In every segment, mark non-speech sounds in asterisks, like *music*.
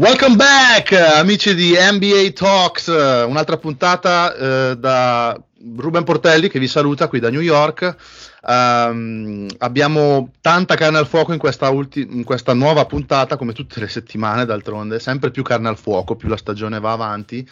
Welcome back, amici di NBA Talks, un'altra puntata eh, da Ruben Portelli che vi saluta qui da New York. Um, abbiamo tanta carne al fuoco in questa, ulti- in questa, nuova puntata, come tutte le settimane d'altronde, sempre più carne al fuoco, più la stagione va avanti.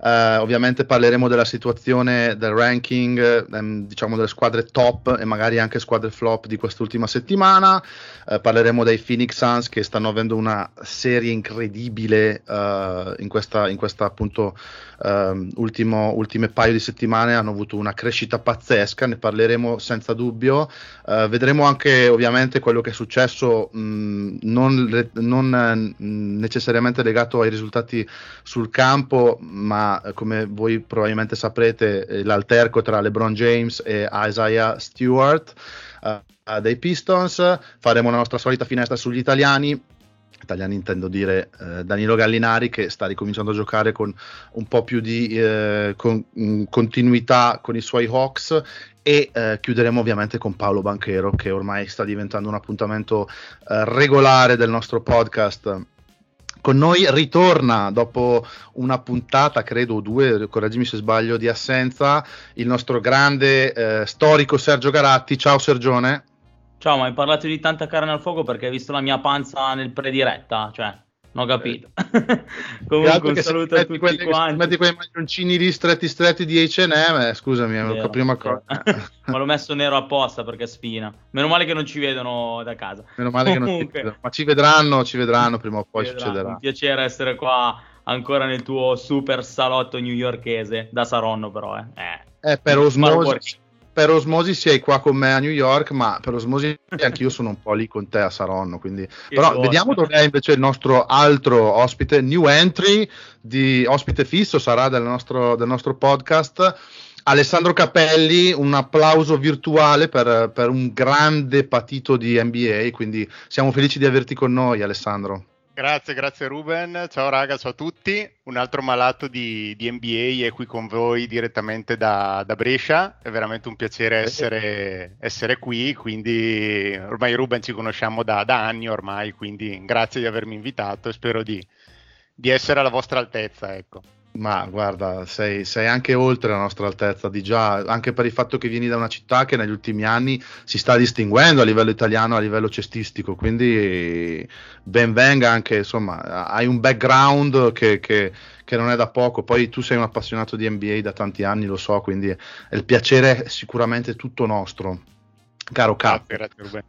Uh, ovviamente parleremo della situazione del ranking, um, diciamo delle squadre top e magari anche squadre flop di quest'ultima settimana. Uh, parleremo dei Phoenix Suns che stanno avendo una serie incredibile uh, in questa, in questa appunto ehm, ultimo, ultime paio di settimane. Hanno avuto una crescita pazzesca, ne parleremo senza dubbio. vedremo anche ovviamente quello che è successo, mh, non, non necessariamente legato ai risultati sul campo, ma eh, come voi probabilmente saprete eh, l'alterco tra LeBron James e Isaiah Stewart uh, dei Pistons. Faremo la nostra solita finestra sugli italiani italiani intendo dire eh, Danilo Gallinari che sta ricominciando a giocare con un po' più di eh, con, mh, continuità con i suoi Hawks e eh, chiuderemo ovviamente con Paolo Banchero che ormai sta diventando un appuntamento regolare del nostro podcast con noi ritorna dopo una puntata, credo due, correggimi se sbaglio, di assenza, il nostro grande eh, storico Sergio Garatti. Ciao Sergione. Ciao, ma hai parlato di tanta carne al fuoco perché hai visto la mia panza nel prediretta? Cioè, non ho capito. *laughs* Comunque un saluto a tutti quelli, quanti. Metti quei maglioncini lì stretti stretti di H&M, eh, scusami, è la prima cosa. *laughs* Ma l'ho messo nero apposta perché spina. Meno male che non ci vedono da casa. Meno male Comunque, che non ci vedono. Ma ci vedranno, ci vedranno prima o poi succederà. Un piacere essere qua ancora nel tuo super salotto newyorkese, da Saronno però, eh. Eh, eh per osmosi per osmosi sei qua con me a New York, ma per osmosi anche io sono un po' lì con te a Saronno. Quindi... Però buono. vediamo dov'è invece il nostro altro ospite, new entry, di ospite fisso sarà del nostro, del nostro podcast. Alessandro Capelli, un applauso virtuale per, per un grande patito di NBA, quindi siamo felici di averti con noi Alessandro. Grazie, grazie Ruben. Ciao raga, ciao a tutti. Un altro malato di, di NBA è qui con voi direttamente da, da Brescia. È veramente un piacere essere, essere, qui. Quindi ormai Ruben ci conosciamo da, da, anni ormai, quindi grazie di avermi invitato e spero di, di essere alla vostra altezza. Ecco. Ma guarda, sei, sei, anche oltre la nostra altezza di già, anche per il fatto che vieni da una città che negli ultimi anni si sta distinguendo a livello italiano, a livello cestistico, quindi ben venga anche, insomma, hai un background che, che, che non è da poco, poi tu sei un appassionato di NBA da tanti anni, lo so, quindi il piacere è sicuramente tutto nostro. Caro Cap. Grazie, grazie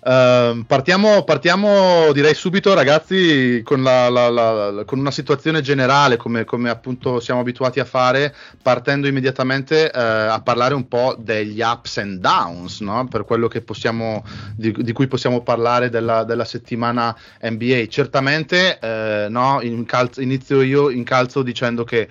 Uh, partiamo, partiamo, direi subito, ragazzi, con, la, la, la, con una situazione generale, come, come, appunto siamo abituati a fare, partendo immediatamente uh, a parlare un po' degli ups and downs, no? per quello possiamo, di, di, cui possiamo parlare della, della settimana NBA. Certamente, uh, no, in calzo, inizio io in calzo dicendo che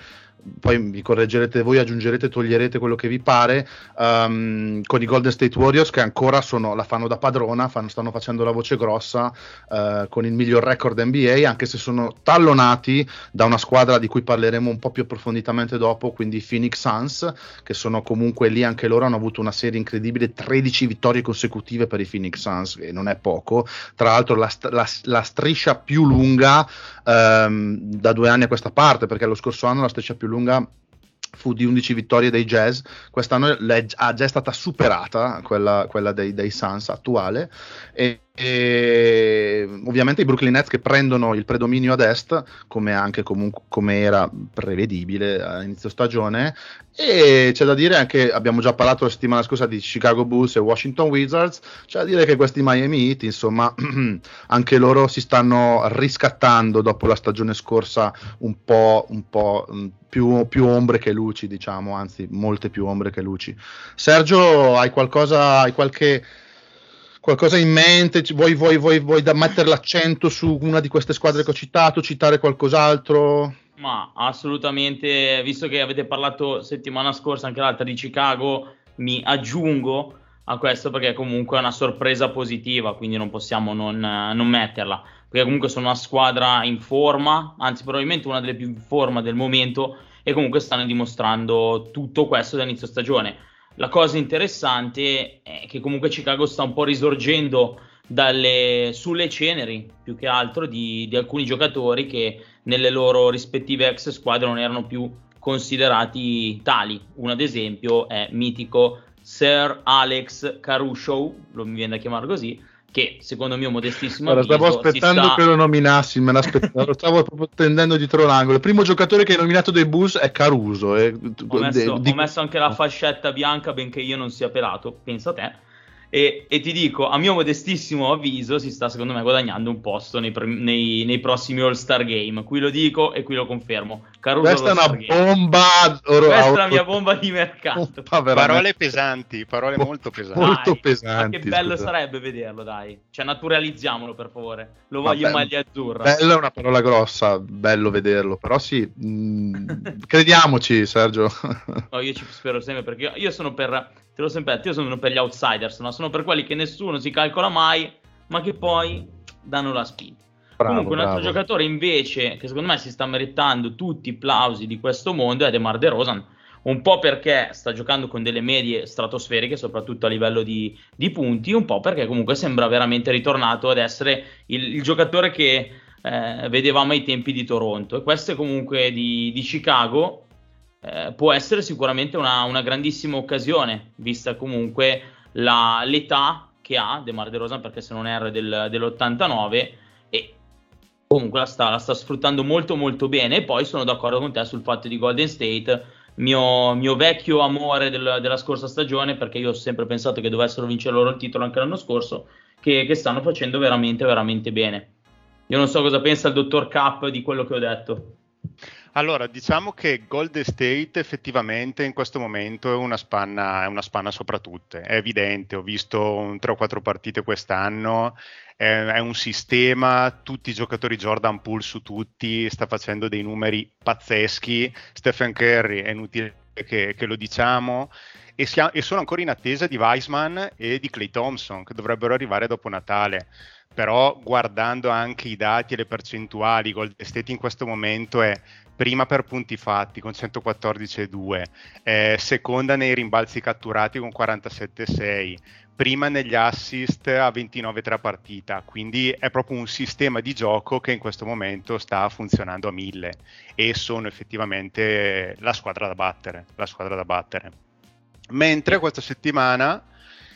poi mi correggerete voi, aggiungerete, toglierete quello che vi pare, um, con i Golden State Warriors che ancora sono, la fanno da padrona, fanno, stanno facendo la voce grossa uh, con il miglior record NBA, anche se sono tallonati da una squadra di cui parleremo un po' più approfonditamente dopo, quindi i Phoenix Suns, che sono comunque lì, anche loro hanno avuto una serie incredibile, 13 vittorie consecutive per i Phoenix Suns, e non è poco, tra l'altro la, la, la striscia più lunga um, da due anni a questa parte, perché lo scorso anno la striscia più lunga lunga fu di 11 vittorie dei Jazz, quest'anno è già stata superata quella, quella dei, dei Suns attuale. E, e, ovviamente i Brooklyn Nets che prendono il predominio ad est come anche comunque come era prevedibile a inizio stagione. E c'è da dire anche abbiamo già parlato la settimana scorsa di Chicago Bulls e Washington Wizards c'è da dire che questi Miami Heat insomma *clears throat* anche loro si stanno riscattando dopo la stagione scorsa un po', un po' più, più ombre che luci diciamo anzi molte più ombre che luci Sergio hai qualcosa hai qualche qualcosa in mente? Vuoi, vuoi, vuoi, vuoi mettere l'accento su una di queste squadre che ho citato, citare qualcos'altro? Ma assolutamente, visto che avete parlato settimana scorsa anche l'altra di Chicago, mi aggiungo a questo perché comunque è una sorpresa positiva, quindi non possiamo non, non metterla. Perché comunque sono una squadra in forma, anzi probabilmente una delle più in forma del momento e comunque stanno dimostrando tutto questo da inizio stagione. La cosa interessante è che comunque Chicago sta un po' risorgendo dalle, sulle ceneri più che altro di, di, alcuni giocatori che nelle loro rispettive ex squadre non erano più considerati tali. Un ad esempio è mitico Sir Alex Caruso, lo mi viene da chiamare così, che secondo mio modestissimo allora, stavo aspettando sta... che lo nominassi, me lo *laughs* stavo proprio tendendo dietro l'angolo. Il primo giocatore che hai nominato dei Bulls è Caruso. E... Ho, messo, di... ho messo anche la fascetta bianca, benché io non sia pelato, pensa a te e, e, ti dico, a mio modestissimo avviso, si sta secondo me guadagnando un posto nei, nei, nei prossimi All-Star Game. Qui lo dico e qui lo confermo. Caruso Questa è una bomba. Or- Questa è la mia bomba di mercato. *laughs* Parole pesanti, parole molto pesanti. Molto pesanti. Ma che bello scusate. sarebbe vederlo, dai. Cioè, naturalizziamolo per favore. Lo voglio Vabbè, in maglia azzurra. Bello è una parola grossa, bello vederlo. Però sì, mh, mm, *laughs* crediamoci, Sergio. no, io ci spero sempre perché io, io sono per te l'ho sempre detto, io sono per gli outsiders, no? sono per quelli che nessuno si calcola mai, ma che poi danno la spinta. Bravo, Comunque un altro bravo. giocatore invece che secondo me si sta meritando tutti i plausi di questo mondo è DeMar DeRozan, un po' perché sta giocando con delle medie stratosferiche, soprattutto a livello di, di punti, un po' perché comunque sembra veramente ritornato ad essere il, il giocatore che eh, vedevamo ai tempi di Toronto. E questo è comunque di, di Chicago, eh, può essere sicuramente una, una, grandissima occasione, vista comunque la, l'età che ha DeMar DeRozan, perché se non erro è del, dell'89 e comunque la sta, la sta, sfruttando molto molto bene e poi sono d'accordo con te sul fatto di Golden State, mio, mio vecchio amore del, della scorsa stagione, perché io ho sempre pensato che dovessero vincere loro il titolo anche l'anno scorso, che, che stanno facendo veramente veramente bene. Io non so cosa pensa il dottor Cap di quello che ho detto. Allora, diciamo che Golden State effettivamente in questo momento è una spanna, è una spanna sopra tutte, è evidente, ho visto un 3 o 4 partite quest'anno, è, è, un sistema, tutti i giocatori Jordan Poole su tutti, sta facendo dei numeri pazzeschi, Stephen Curry è inutile che, che lo diciamo, e, ha, e sono ancora in attesa di Weissman e di Clay Thompson che dovrebbero arrivare dopo Natale. Però guardando anche i dati e le percentuali, Golden State in questo momento è prima per punti fatti con 114,2, eh, seconda nei rimbalzi catturati con 47,6, prima negli assist a 29,3 a partita, quindi è proprio un sistema di gioco che in questo momento sta funzionando a mille. E sono effettivamente la squadra da battere, la squadra da battere. Mentre questa settimana,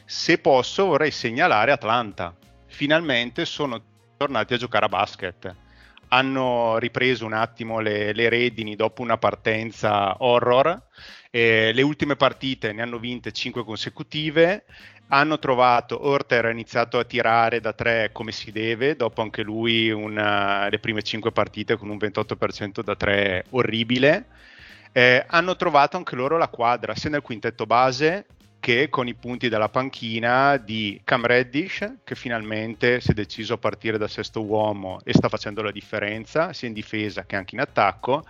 se posso, vorrei segnalare Atlanta. Finalmente sono tornati a giocare a basket. Hanno ripreso un attimo le, le redini dopo una partenza horror. Eh, le ultime partite ne hanno vinte 5 consecutive. Hanno trovato, Orter ha iniziato a tirare da 3 come si deve, dopo anche lui una, le prime 5 partite con un 28% da 3 orribile. Eh, hanno trovato anche loro la quadra, sia nel quintetto base che con i punti dalla panchina di Cam Reddish, che finalmente si è deciso a partire da sesto uomo e sta facendo la differenza, sia in difesa che anche in attacco,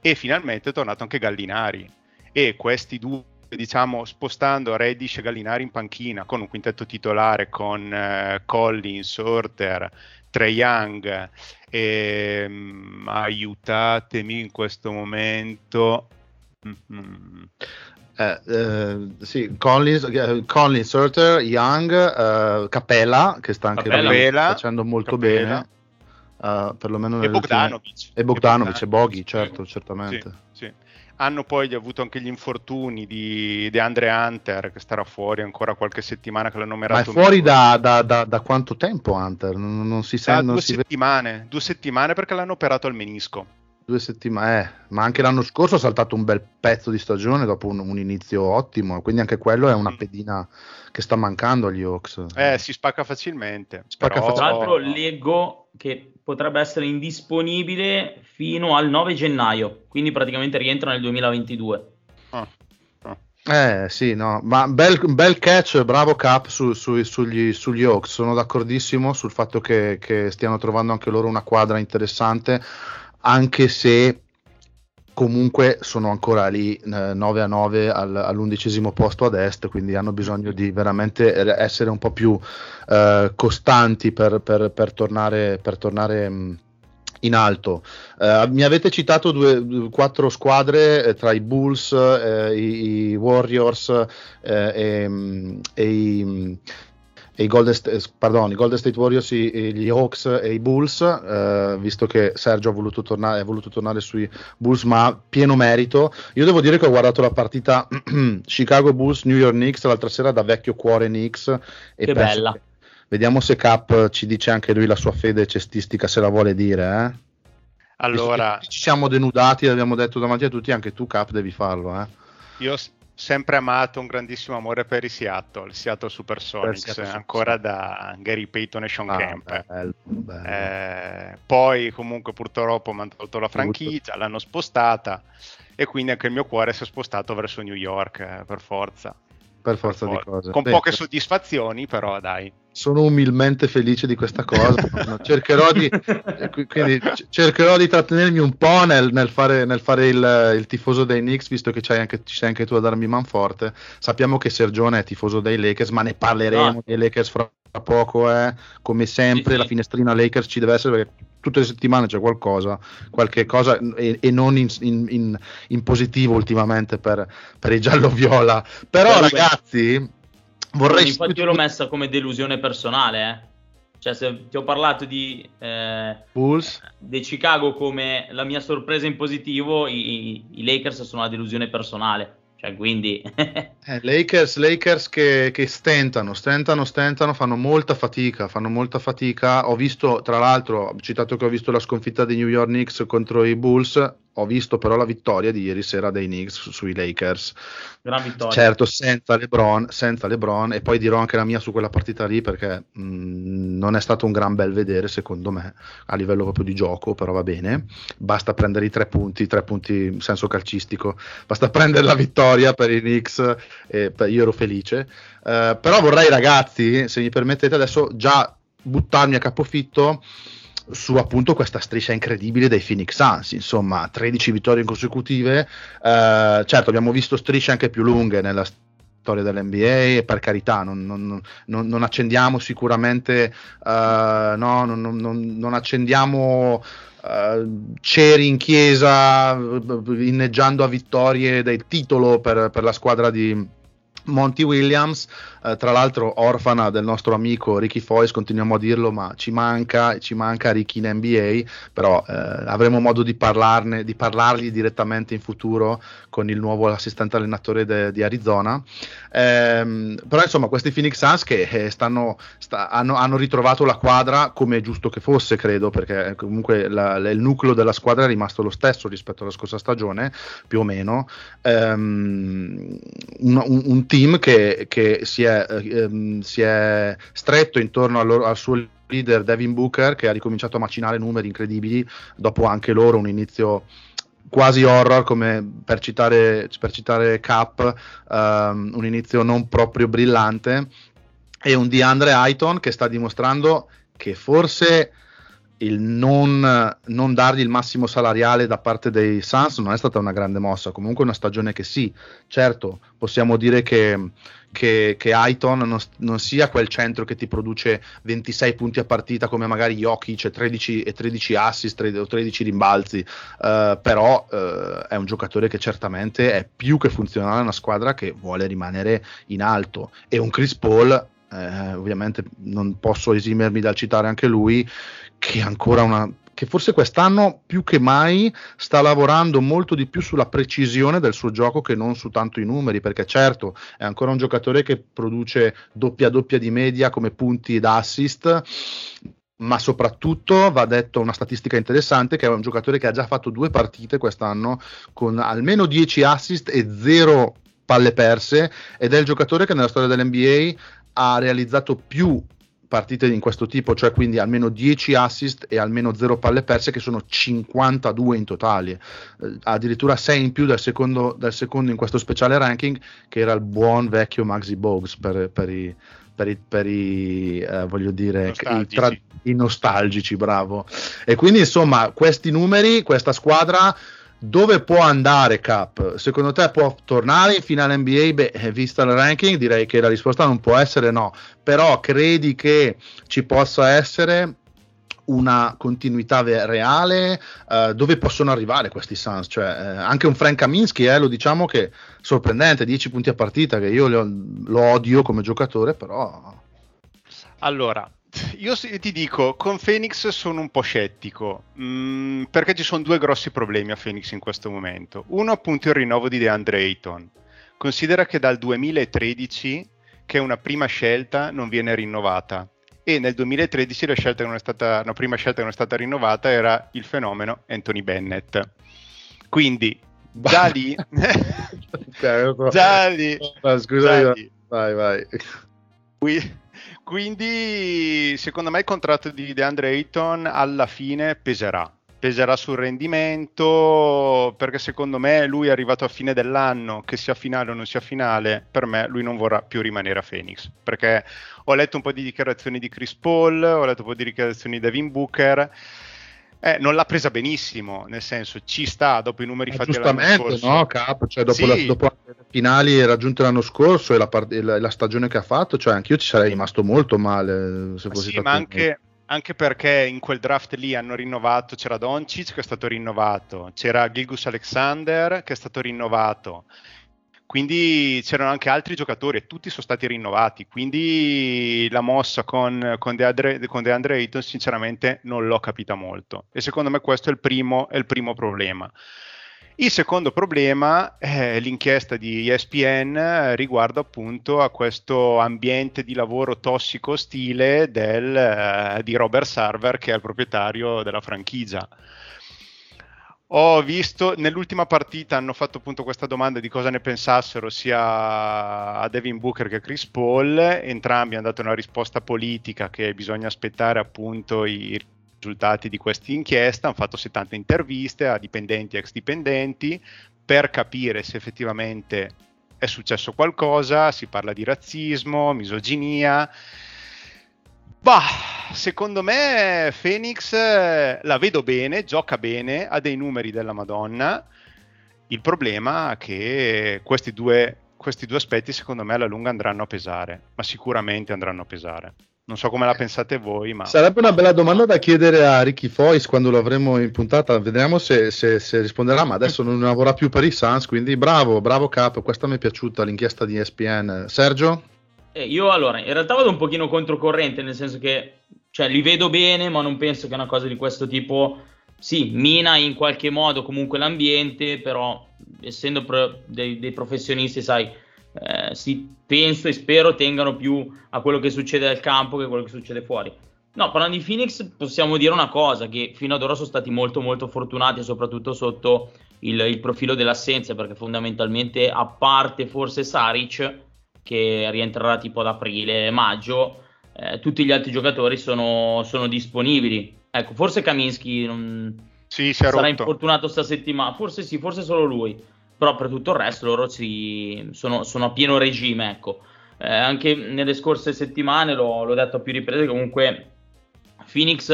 e finalmente è tornato anche Gallinari. E questi due, diciamo, spostando Reddish e Gallinari in panchina, con un quintetto titolare con eh, Collins, Orter, Trey Young, e, um, aiutatemi in questo momento. Mm-hmm. Eh, eh, sì, Collins, eh, Collins, Surter, Young, eh, Capella, che sta anche Capella, facendo molto Capella. bene. Uh, perlomeno e Bogdanovic. E Bogdanovic, e Boghi, certo, certamente. Sì, sì. Hanno poi avuto anche gli infortuni di, di Andre Hunter, che starà fuori ancora qualche settimana che l'hanno merato. Ma è fuori da, da, da, da, quanto tempo Hunter? Non, non si sa. due si settimane, vede... due settimane perché l'hanno operato al menisco due settimane, eh, ma anche l'anno scorso ha saltato un bel pezzo di stagione dopo un, un inizio ottimo, quindi anche quello è una mm. pedina che sta mancando agli Hawks. Eh, si spacca facilmente. Spacca però... Tra l'altro leggo che potrebbe essere indisponibile fino al 9 gennaio, quindi praticamente rientra nel 2022. Ah. ah. Eh sì, no, ma bel, bel catch, bravo Cap su, su, sugli, sugli Hawks, sono d'accordissimo sul fatto che, che stiano trovando anche loro una quadra interessante anche se comunque sono ancora lì eh, 9 a 9 al, all'undicesimo posto ad est, quindi hanno bisogno di veramente essere un po' più eh, costanti per, per, per, tornare, per tornare mh, mm, in alto. Uh, mi avete citato due, quattro squadre eh, tra i Bulls, eh, i, i, Warriors eh, e, mm, e, i, e i Golden, St- eh, pardon, i Golden State Warriors, i, gli Hawks e i Bulls, eh, visto che Sergio ha voluto, tornare, ha voluto tornare sui Bulls, ma pieno merito. Io devo dire che ho guardato la partita *clears throat* Chicago Bulls, New York Knicks l'altra sera da vecchio cuore Knicks. E che bella. Che, vediamo se Cap ci dice anche lui la sua fede cestistica, se la vuole dire. Eh? Allora, ci siamo denudati, l'abbiamo detto davanti a tutti, anche tu Cap devi farlo. Eh? Io sempre amato un grandissimo amore per i Seattle, Seattle Supersonics, Seattle ancora da Gary Payton e Sean ah, Kemp. Bello, bello. Eh, poi comunque purtroppo mi hanno tolto la franchigia, l'hanno spostata e quindi anche il mio cuore si è spostato verso New York eh, per forza. Per forza per di cose. Con Beh, poche soddisfazioni, però dai sono umilmente felice di questa cosa. cercherò, di, quindi, cercherò di trattenermi un po' nel, nel fare, nel fare il, il, tifoso dei Knicks, visto che c'hai anche, ci sei anche tu a darmi man forte. Sappiamo che Sergione è tifoso dei Lakers, ma ne parleremo no. dei Lakers fra poco. Eh. Come sempre, sì, la finestrina Lakers ci deve essere perché tutte le settimane c'è qualcosa, qualche cosa e, e non in, in, in, in, positivo ultimamente per, per i giallo-viola. Però, ragazzi Vorrei infatti io l'ho messa come delusione personale, eh. Cioè, se ti ho parlato di eh, Bulls di Chicago come la mia sorpresa in positivo, i, i Lakers sono una delusione personale. Cioè, quindi... *laughs* eh, Lakers, Lakers che, che, stentano, stentano, stentano, fanno molta fatica, fanno molta fatica. Ho visto, tra l'altro, ho citato che ho visto la sconfitta dei New York Knicks contro i Bulls, ho visto però la vittoria di ieri sera dei Knicks sui Lakers. Gran vittoria. Certo, senza LeBron, senza LeBron, e poi dirò anche la mia su quella partita lì perché mh, mm, non è stato un gran bel vedere secondo me, a livello proprio di gioco, però va bene. Basta prendere i tre punti, tre punti in senso calcistico, basta *laughs* prendere la vittoria per i Knicks, e per, io ero felice. Uh, però vorrei ragazzi, se mi permettete adesso, già buttarmi a capofitto su appunto questa striscia incredibile dei Phoenix Suns, insomma 13 vittorie consecutive, eh, certo abbiamo visto strisce anche più lunghe nella storia dell'NBA e per carità non, non, non, non accendiamo sicuramente, uh, no, non, accendiamo uh, ceri in chiesa inneggiando a vittorie del titolo per, per la squadra di Monty Williams eh, tra l'altro orfana del nostro amico Ricky Foyce, continuiamo a dirlo, ma ci manca, ci manca Ricky in NBA, però eh, avremo modo di, parlarne, di parlargli direttamente in futuro con il nuovo assistente allenatore de, di Arizona. Eh, però insomma questi Phoenix Suns che eh, stanno, sta, hanno, hanno, ritrovato la quadra come è giusto che fosse, credo, perché comunque la, la, il nucleo della squadra è rimasto lo stesso rispetto alla scorsa stagione, più o meno. Um, un, un, un, team che, che si è ehm, si è stretto intorno al, loro, al suo leader Devin Booker che ha ricominciato a macinare numeri incredibili dopo anche loro un inizio quasi horror come per citare, per citare Cap um, un inizio non proprio brillante. E un DeAndre Ayton che sta dimostrando che forse il non, non, dargli il massimo salariale da parte dei Suns non è stata una grande mossa, comunque una stagione che sì, certo, possiamo dire che, che, che Aiton non, non, sia quel centro che ti produce 26 punti a partita come magari Jokic e 13, e 13 assist o 13 rimbalzi, uh, però uh, è un giocatore che certamente è più che funzionale a una squadra che vuole rimanere in alto. E un Chris Paul eh, ovviamente non posso esimermi dal citare anche lui, che ancora una che forse quest'anno più che mai sta lavorando molto di più sulla precisione del suo gioco che non su tanto i numeri, perché certo è ancora un giocatore che produce doppia doppia di media come punti ed assist, ma soprattutto va detto una statistica interessante che è un giocatore che ha già fatto due partite quest'anno con almeno 10 assist e 0 palle perse ed è il giocatore che nella storia dell'NBA ha realizzato più partite in questo tipo, cioè quindi almeno 10 assist e almeno 0 palle perse, che sono 52 in totale, eh, addirittura 6 in più del secondo, del secondo, in questo speciale ranking, che era il buon vecchio Maxi Bogues per, per i, per i, per i eh, voglio dire, nostalgici. I, tra, i nostalgici, bravo. E quindi insomma, questi numeri, questa squadra dove può andare Cap? Secondo te può tornare in finale NBA? Beh, eh, vista il ranking, direi che la risposta non può essere no, però credi che ci possa essere una continuità ve- reale? Uh, dove possono arrivare questi Suns? Cioè, eh, anche un Frank Kaminsky, eh, lo diciamo che sorprendente, 10 punti a partita, che io lo, lo odio come giocatore, però Allora, io ti dico, con Phoenix sono un po' scettico, mh, mm, perché ci sono due grossi problemi a Phoenix in questo momento. Uno appunto il rinnovo di DeAndre Ayton. Considera che dal 2013 che una prima scelta non viene rinnovata e nel 2013 la, scelta non è stata, la prima scelta che non è stata rinnovata era il fenomeno Anthony Bennett. Quindi da lì, già lì, scusa, vai, vai. Quindi, secondo me, il contratto di DeAndre Ayton alla fine peserà. Peserà sul rendimento perché secondo me lui è arrivato a fine dell'anno, che sia finale o non sia finale, per me lui non vorrà più rimanere a Phoenix. Perché ho letto un po' di dichiarazioni di Chris Paul, ho letto un po' di dichiarazioni di Devin Booker eh, non l'ha presa benissimo, nel senso ci sta dopo i numeri eh, fatti l'anno scorso. no, Cap, cioè dopo, sì. la, dopo le finali raggiunte l'anno scorso e la, part- la, la, stagione che ha fatto, cioè anche io ci sarei rimasto molto male se fossi sì, ma anche, anche, perché in quel draft lì hanno rinnovato, c'era Doncic che è stato rinnovato, c'era Gilgus Alexander che è stato rinnovato, quindi c'erano anche altri giocatori e tutti sono stati rinnovati. Quindi la mossa con, con, DeAndre, con DeAndre Ayton, sinceramente, non l'ho capita molto. E secondo me questo è il primo, è il primo problema. Il secondo problema è l'inchiesta di ESPN riguardo appunto a questo ambiente di lavoro tossico ostile del, uh, di Robert Sarver che è il proprietario della franchigia. Ho visto nell'ultima partita hanno fatto appunto questa domanda di cosa ne pensassero sia a Devin Booker che a Chris Paul, entrambi hanno dato una risposta politica che bisogna aspettare appunto i risultati di questa inchiesta, hanno fatto 70 interviste a dipendenti e ex dipendenti per capire se effettivamente è successo qualcosa, si parla di razzismo, misoginia Bah, secondo me Phoenix eh, la vedo bene, gioca bene, ha dei numeri della Madonna. Il problema è che questi due, questi due aspetti secondo me alla lunga andranno a pesare, ma sicuramente andranno a pesare. Non so come la pensate voi, ma... Sarebbe una bella domanda da chiedere a Ricky Foyce quando lo avremo in puntata, vedremo se, se, se, risponderà, ma adesso non lavora più per i Suns, quindi bravo, bravo Cap, questa mi è piaciuta, l'inchiesta di ESPN. Sergio? Eh, io allora, in realtà vado un pochino controcorrente, nel senso che cioè, li vedo bene, ma non penso che una cosa di questo tipo, sì, mina in qualche modo comunque l'ambiente, però essendo pro- dei, dei, professionisti, sai, eh, sì, penso e spero tengano più a quello che succede al campo che a quello che succede fuori. No, parlando di Phoenix possiamo dire una cosa, che fino ad ora sono stati molto molto fortunati, soprattutto sotto il, il profilo dell'assenza, perché fondamentalmente, a parte forse Saric, che rientrerà tipo ad aprile, maggio, eh, tutti gli altri giocatori sono, sono disponibili. Ecco, forse Kaminsky non, sì, sarà rotto. infortunato sta settimana, forse sì, forse solo lui, però per tutto il resto loro si, sono, sono, a pieno regime, ecco. Eh, anche nelle scorse settimane l'ho, l'ho, detto a più riprese, comunque Phoenix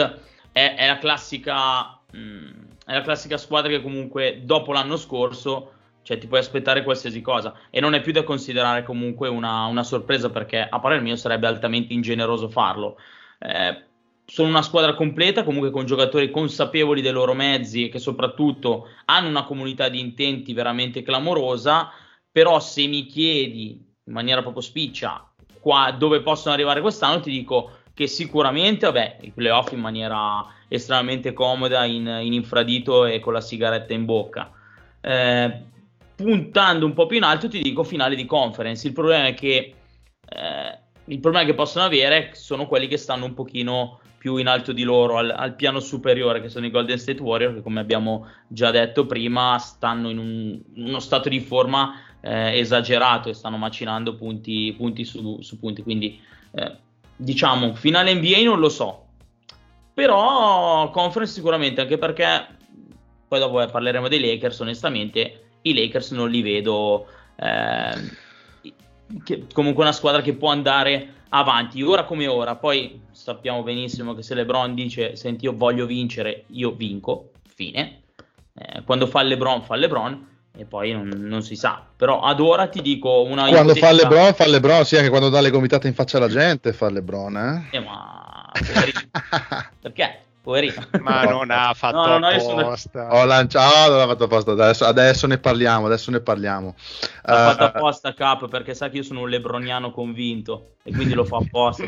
è, è, la classica, mh, mm, è la classica squadra che comunque dopo l'anno scorso cioè ti puoi aspettare qualsiasi cosa e non è più da considerare comunque una, una sorpresa perché a parer mio sarebbe altamente ingeneroso farlo. Eh, sono una squadra completa, comunque con giocatori consapevoli dei loro mezzi e che soprattutto hanno una comunità di intenti veramente clamorosa, però se mi chiedi in maniera proprio spiccia qua, dove possono arrivare quest'anno, ti dico che sicuramente, vabbè, i playoff in maniera estremamente comoda, in, in infradito e con la sigaretta in bocca. Eh, puntando un po' più in alto ti dico finale di conference. Il problema è che eh, il problema che possono avere sono quelli che stanno un pochino più in alto di loro, al, al, piano superiore, che sono i Golden State Warriors, che come abbiamo già detto prima, stanno in, un, uno stato di forma eh, esagerato e stanno macinando punti, punti su, su, punti. Quindi, eh, diciamo, finale NBA non lo so, però conference sicuramente, anche perché poi dopo eh, parleremo dei Lakers, onestamente i Lakers non li vedo eh, che, comunque una squadra che può andare avanti ora come ora. Poi sappiamo benissimo che se LeBron dice senti io voglio vincere, io vinco, fine. Eh, quando fa LeBron fa LeBron e poi non, non, si sa. Però ad ora ti dico una Quando ipotetica... fa LeBron fa LeBron, sì, anche quando dà le gomitate in faccia alla gente fa LeBron, eh? eh ma *laughs* perché? Poverino. *laughs* Ma non ha fatto no, no, apposta. Ho lanciato, non ha fatto apposta. Adesso, adesso, ne parliamo, adesso ne parliamo. Ha uh, fatto apposta Cap perché sa che io sono un lebroniano convinto e quindi lo fa apposta.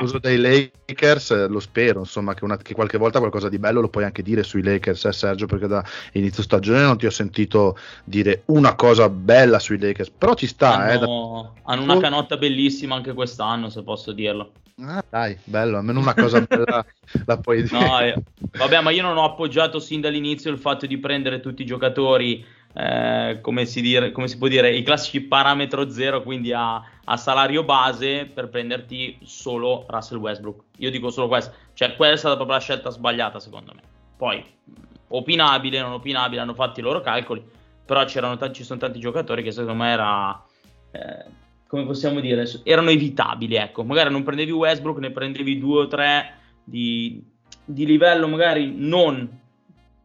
L'uso dei Lakers eh, lo spero, insomma, che, una, che, qualche volta qualcosa di bello lo puoi anche dire sui Lakers, eh, Sergio, perché da inizio stagione non ti ho sentito dire una cosa bella sui Lakers, però ci sta. Hanno, eh, da... hanno una canotta bellissima anche quest'anno, se posso dirlo. Ah, dai, bello, almeno una cosa bella *laughs* la puoi dire. No, eh, vabbè, ma io non ho appoggiato sin dall'inizio il fatto di prendere tutti i giocatori, eh, come, si dire, come, si può dire, i classici parametro zero, quindi a, a, salario base per prenderti solo Russell Westbrook. Io dico solo questo, cioè quella è stata proprio la scelta sbagliata secondo me. Poi, opinabile, non opinabile, hanno fatto i loro calcoli, però c'erano t- ci sono tanti giocatori che secondo me era... Eh, come possiamo dire, erano evitabili, ecco. Magari non prendevi Westbrook, ne prendevi due o tre di, di livello magari non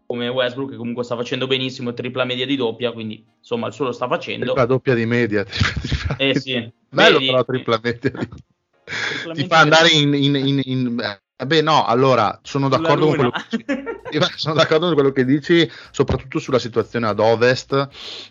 come Westbrook che comunque sta facendo benissimo tripla media di doppia, quindi insomma il suo lo sta facendo. Tripla doppia di media. *laughs* Tripla, tripla eh sì. Bello Vedi, però tripla media. Di... Ti fa andare in, in, in, in eh beh, no, allora sono d'accordo, con quello che, *laughs* sono d'accordo con quello che dici, soprattutto sulla situazione ad ovest.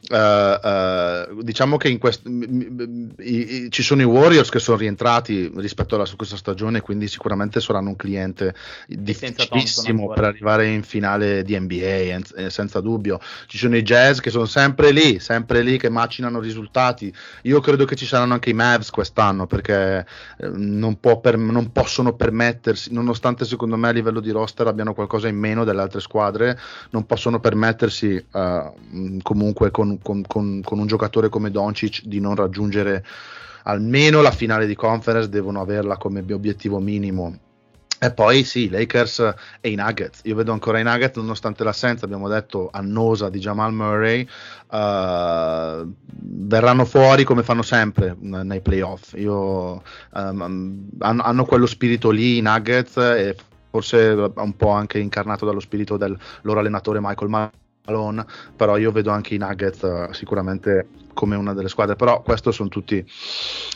Uh, uh, diciamo che in quest- m- i- ci sono i Warriors che sono rientrati rispetto alla questa stagione, quindi sicuramente saranno un cliente difficilissimo per arrivare in finale di NBA, en- senza dubbio. Ci sono i Jazz che sono sempre lì, sempre lì che macinano risultati. Io credo che ci saranno anche i Mavs quest'anno perché eh, non, per- non possono permettersi nonostante secondo me a livello di roster abbiano qualcosa in meno delle altre squadre, non possono permettersi uh, comunque con, con, con, con, un giocatore come Doncic di non raggiungere almeno la finale di conference, devono averla come obiettivo minimo. E poi sì, Lakers e i Nuggets. Io vedo ancora i Nuggets, nonostante l'assenza, abbiamo detto, annosa di Jamal Murray, uh, verranno fuori come fanno sempre nei playoff. Io, um, hanno, hanno, quello spirito lì, i Nuggets, e forse un po' anche incarnato dallo spirito del loro allenatore Michael Malone, però io vedo anche i Nuggets uh, sicuramente come una delle squadre, però questo sono tutti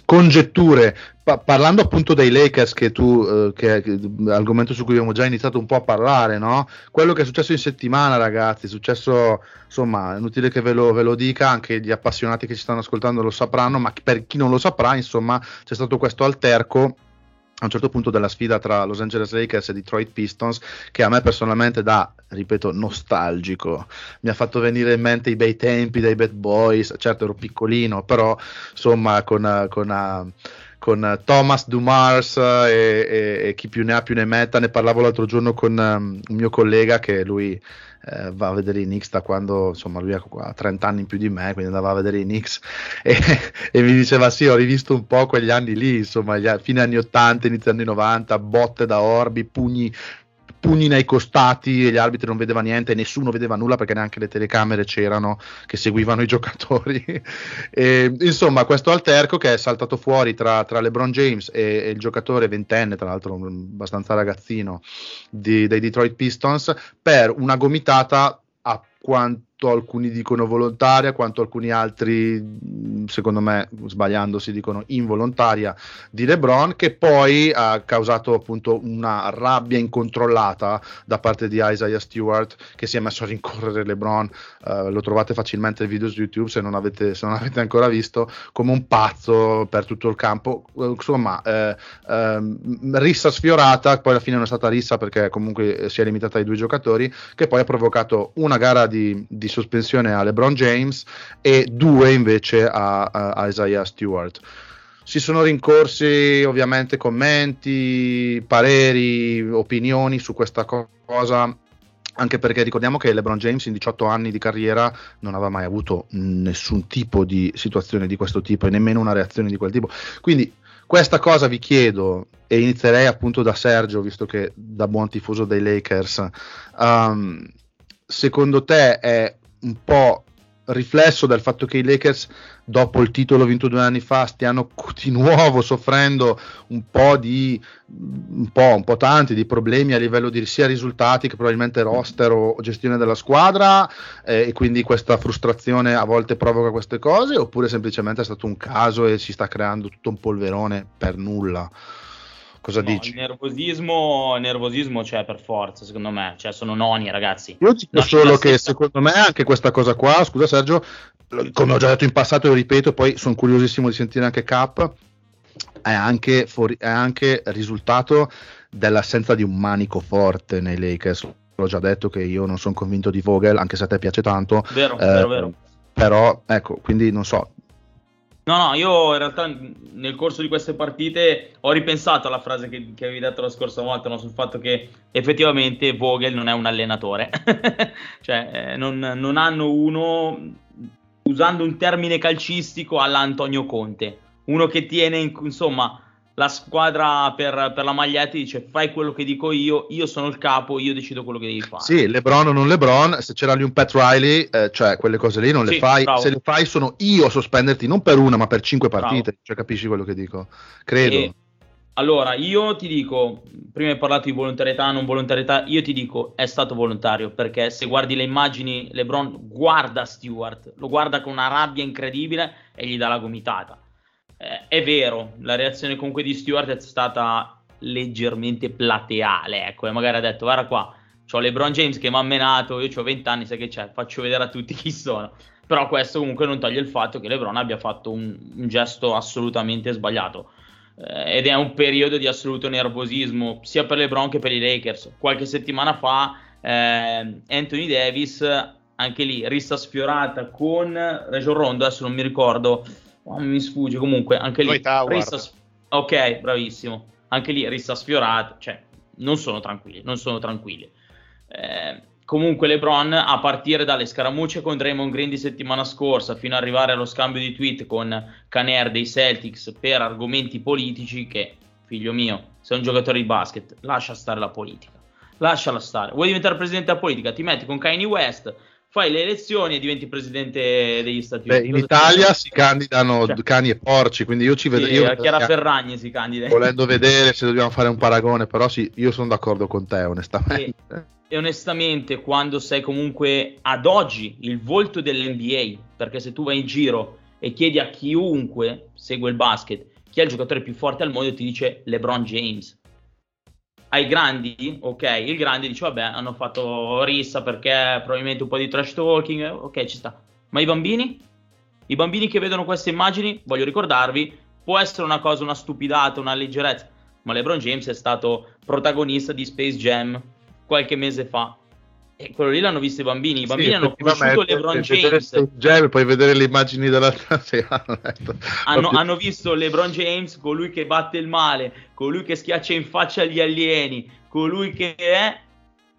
congetture. Pa- parlando appunto dei Lakers, che tu, eh, che, che, argomento su cui abbiamo già iniziato un po' a parlare, no? quello che è successo in settimana, ragazzi, è successo, insomma, è inutile che ve lo, ve lo, dica, anche gli appassionati che ci stanno ascoltando lo sapranno, ma per chi non lo saprà, insomma, c'è stato questo alterco a un certo punto della sfida tra Los Angeles Lakers e Detroit Pistons che a me personalmente dà, ripeto, nostalgico. Mi ha fatto venire in mente i bei tempi dei Bad Boys, certo ero piccolino, però insomma con, con, con Thomas Dumars e, e, e, chi più ne ha più ne metta, ne parlavo l'altro giorno con um, un mio collega che lui eh, va a vedere i Knicks da quando insomma lui ha 30 anni in più di me, quindi andava a vedere i Knicks *laughs* e, e mi diceva sì, ho rivisto un po' quegli anni lì, insomma, gli, fine anni 80, inizio anni 90, botte da orbi, pugni pugni nei costati e gli arbitri non vedevano niente, nessuno vedeva nulla perché neanche le telecamere c'erano che seguivano i giocatori. *laughs* e, insomma, questo alterco che è saltato fuori tra, tra LeBron James e, e, il giocatore ventenne, tra l'altro abbastanza ragazzino, di, dei Detroit Pistons, per una gomitata a quanto quanto alcuni dicono volontaria, quanto alcuni altri, secondo me, sbagliandosi, dicono involontaria di LeBron, che poi ha causato appunto una rabbia incontrollata da parte di Isaiah Stewart, che si è messo a rincorrere LeBron. Uh, lo trovate facilmente il video su YouTube se non, avete, se non avete ancora visto, come un pazzo per tutto il campo. Uh, insomma, eh, eh, rissa sfiorata, poi alla fine non è stata rissa perché comunque si è limitata ai due giocatori, che poi ha provocato una gara di, di di sospensione a LeBron James e due invece a, a Isaiah Stewart. Si sono rincorsi ovviamente commenti, pareri, opinioni su questa cosa anche perché ricordiamo che LeBron James in 18 anni di carriera non aveva mai avuto nessun tipo di situazione di questo tipo e nemmeno una reazione di quel tipo. Quindi questa cosa vi chiedo e inizierei appunto da Sergio, visto che da buon tifoso dei Lakers, um, secondo te è un po' riflesso del fatto che i Lakers dopo il titolo vinto due anni fa stiano di nuovo soffrendo un po' di un po', un po' tanti di problemi a livello di sia risultati che probabilmente roster o gestione della squadra eh, e quindi questa frustrazione a volte provoca queste cose oppure semplicemente è stato un caso e si sta creando tutto un polverone per nulla Cosa no, dici? Il nervosismo, nervosismo c'è per forza, secondo me. Cioè, sono noni, ragazzi. Io dico Noni solo che stessa- secondo me anche questa cosa qua, scusa Sergio, come ho già detto in passato e lo ripeto, poi sono curiosissimo di sentire anche Cap, è anche, fuori- è anche risultato dell'assenza di un manico forte nei Lakers. L'ho già detto che io non sono convinto di Vogel, anche se a te piace tanto. Vero, eh, vero, vero. Però, ecco, quindi non so. No, no, io in realtà nel corso di queste partite ho ripensato alla frase che, che avevi detto la scorsa volta, no, sul fatto che effettivamente Vogel non è un allenatore. *laughs* cioè, eh, non, non hanno uno, usando un termine calcistico, alla Antonio Conte. Uno che tiene, in- insomma, la squadra per, per la maglietta dice fai quello che dico io, io sono il capo, io decido quello che devi fare. Sì, LeBron o non LeBron, se c'era lì un Pat Riley, eh, cioè quelle cose lì non le Sì, fai. bravo. Se le fai sono io a sospenderti non per una, ma per cinque Bravo. partite. Cioè, capisci quello che dico? Credo. E, allora, io ti dico, prima hai parlato di volontarietà, non volontarietà, io ti dico è stato volontario, perché se guardi le immagini, LeBron guarda Stewart, lo guarda con una rabbia incredibile e gli dà la gomitata. Eh, è vero, la reazione comunque di Stewart è stata leggermente plateale, ecco, e magari ha detto, guarda qua, c'ho LeBron James che mi ha menato, io ho 20 anni, sai che c'è, faccio vedere a tutti chi sono. Però questo comunque non toglie il fatto che LeBron abbia fatto un, un gesto assolutamente sbagliato. Eh, ed è un periodo di assoluto nervosismo sia per LeBron che per i Lakers. Qualche settimana fa eh, Anthony Davis, anche lì, rissa sfiorata con Region Rondo, adesso non mi ricordo, oh, mi sfugge comunque, anche lì, rissa ok, bravissimo, anche lì rissa sfiorata, cioè non sono tranquilli, non sono tranquilli. Eh, comunque LeBron a partire dalle scaramucce con Draymond Green di settimana scorsa fino ad arrivare allo scambio di tweet con Caner dei Celtics per argomenti politici che, figlio mio, sei un giocatore di basket, lascia stare la politica. Lasciala stare. Vuoi diventare presidente della politica? Ti metti con Kanye West, fai le elezioni e diventi presidente degli Stati Beh, Uniti. in Cosa Italia si candidano Cioè- cani e porci, quindi io ci vedo. Sì, io Chiara Ferragni si candida. volendo vedere se dobbiamo fare un paragone, però sì, io sono d'accordo con te, onestamente. E onestamente, quando sei comunque ad oggi il volto dell'NBA, perché se tu vai in giro e chiedi a chiunque segue il basket chi è il giocatore più forte al mondo, ti dice LeBron James. Ai grandi, ok, il grande dice vabbè, hanno fatto rissa perché probabilmente un po' di trash talking, ok, ci sta. Ma i bambini? I bambini che vedono queste immagini, voglio ricordarvi, può essere una cosa, una stupidata, una leggerezza, ma LeBron James è stato protagonista di Space Jam qualche mese fa. E quello lì l'hanno visto i bambini. I bambini Sì, hanno conosciuto LeBron James. Jam, poi vedere le immagini dell'altra *laughs* sera. hanno Hanno, visto LeBron James, colui che batte il male, colui che schiaccia in faccia gli alieni, colui che è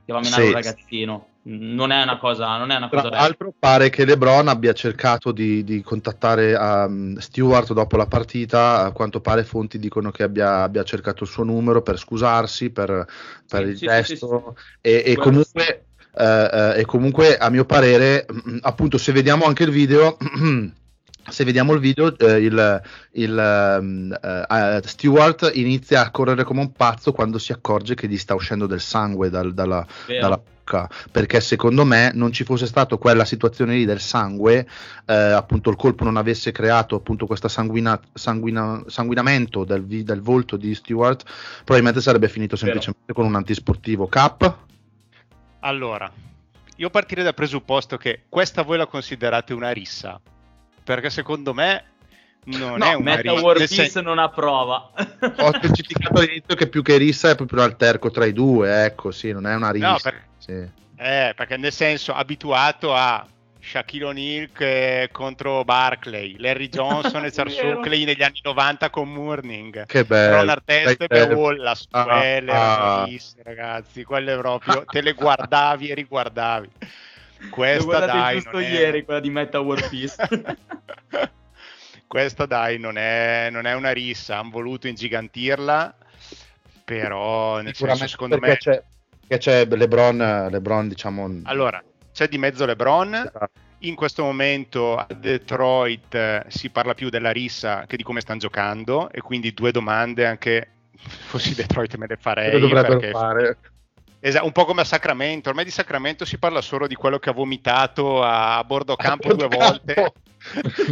che va a menare Sì. un ragazzino. Non è una cosa, non è una Tra cosa bella. l'altro pare che LeBron abbia cercato di, di contattare um, Stewart dopo la partita, a quanto pare fonti dicono che abbia, abbia cercato il suo numero per scusarsi per, per Sì, il gesto e, e comunque, e comunque a mio parere, appunto se vediamo anche il video... *clears throat* Se vediamo il video, eh, il, il, ehm, eh, Stewart inizia a correre come un pazzo quando si accorge che gli sta uscendo del sangue dal- dalla, Vero. dalla bocca perché secondo me non ci fosse stato quella situazione lì del sangue eh, appunto il colpo non avesse creato appunto questo sanguina, sanguina- sanguinamento del, del volto di Stewart probabilmente sarebbe finito Vero. semplicemente con un antisportivo cap Allora, io partirei dal presupposto che questa voi la considerate una rissa, perché secondo me non No, è una Meta rissa. War Peace sen- non approva. ho specificato all'inizio che più che rissa è proprio un alterco tra i due ecco sì non è una rissa No, per- sì. eh, perché nel senso abituato a Shaquille O'Neal contro Barclay, Larry *laughs* Johnson e Charles. Oakley negli anni 90 con Mourning. che bello Ron Artest e. Beowulf, la quelle Ah, ah. ragazzi, quelle proprio te le guardavi e riguardavi. Questa dai, giusto non è- ieri, quella di Meta War Peace. *laughs* Questa dai non è, non è una rissa, hanno voluto ingigantirla, però nel senso secondo perché me... c'è, perché c'è LeBron, LeBron diciamo Allora, c'è di mezzo LeBron, in questo momento a Detroit eh, si parla più della rissa che di come stanno giocando e quindi due domande anche *laughs* fossi Detroit me le farei perché fare Esa- un po' come a Sacramento, ormai di Sacramento si parla solo di quello che ha vomitato a bordo campo A due bordo volte campo.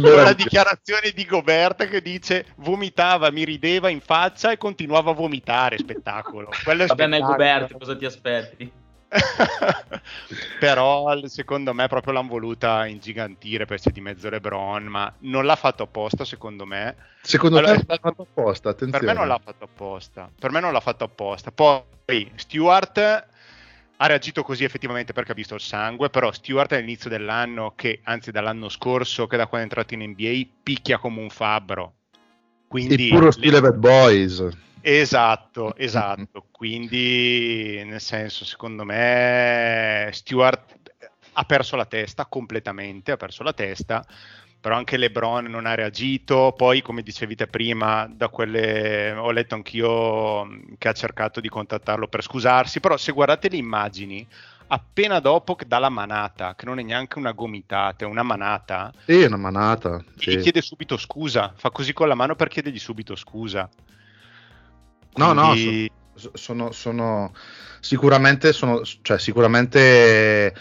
*laughs* la dichiarazione di Gobert che dice vomitava, mi rideva in faccia e continuava a vomitare, spettacolo. Quello è Vabbè, spettacolo. ma Gobert, cosa ti aspetti? *laughs* però secondo me proprio l'hanno voluta ingigantire per di mezzo LeBron ma non l'ha fatto apposta secondo me secondo allora, me l'ha fatto apposta attenzione. per me non l'ha fatto apposta per me non l'ha fatto apposta poi Stewart ha reagito così effettivamente perché ha visto il sangue, però Stewart all'inizio dell'anno, che anzi dall'anno scorso, che da quando è entrato in NBA, picchia come un fabbro. Quindi, il puro stile Bad Boys. Esatto, *laughs* esatto. Quindi, nel senso, secondo me, Stewart ha perso la testa completamente, ha perso la testa però anche LeBron non ha reagito. Poi, come dicevi te prima, da quelle ho letto anch'io che ha cercato di contattarlo per scusarsi. Però, se guardate le immagini, appena dopo che dà la manata, che non è neanche una gomitata, è una manata. Sì, è una manata. Sì. Gli chiede subito scusa, fa così con la mano per chiedergli subito scusa. Quindi... No, no, so, sono, sono, sicuramente, sono, cioè, sicuramente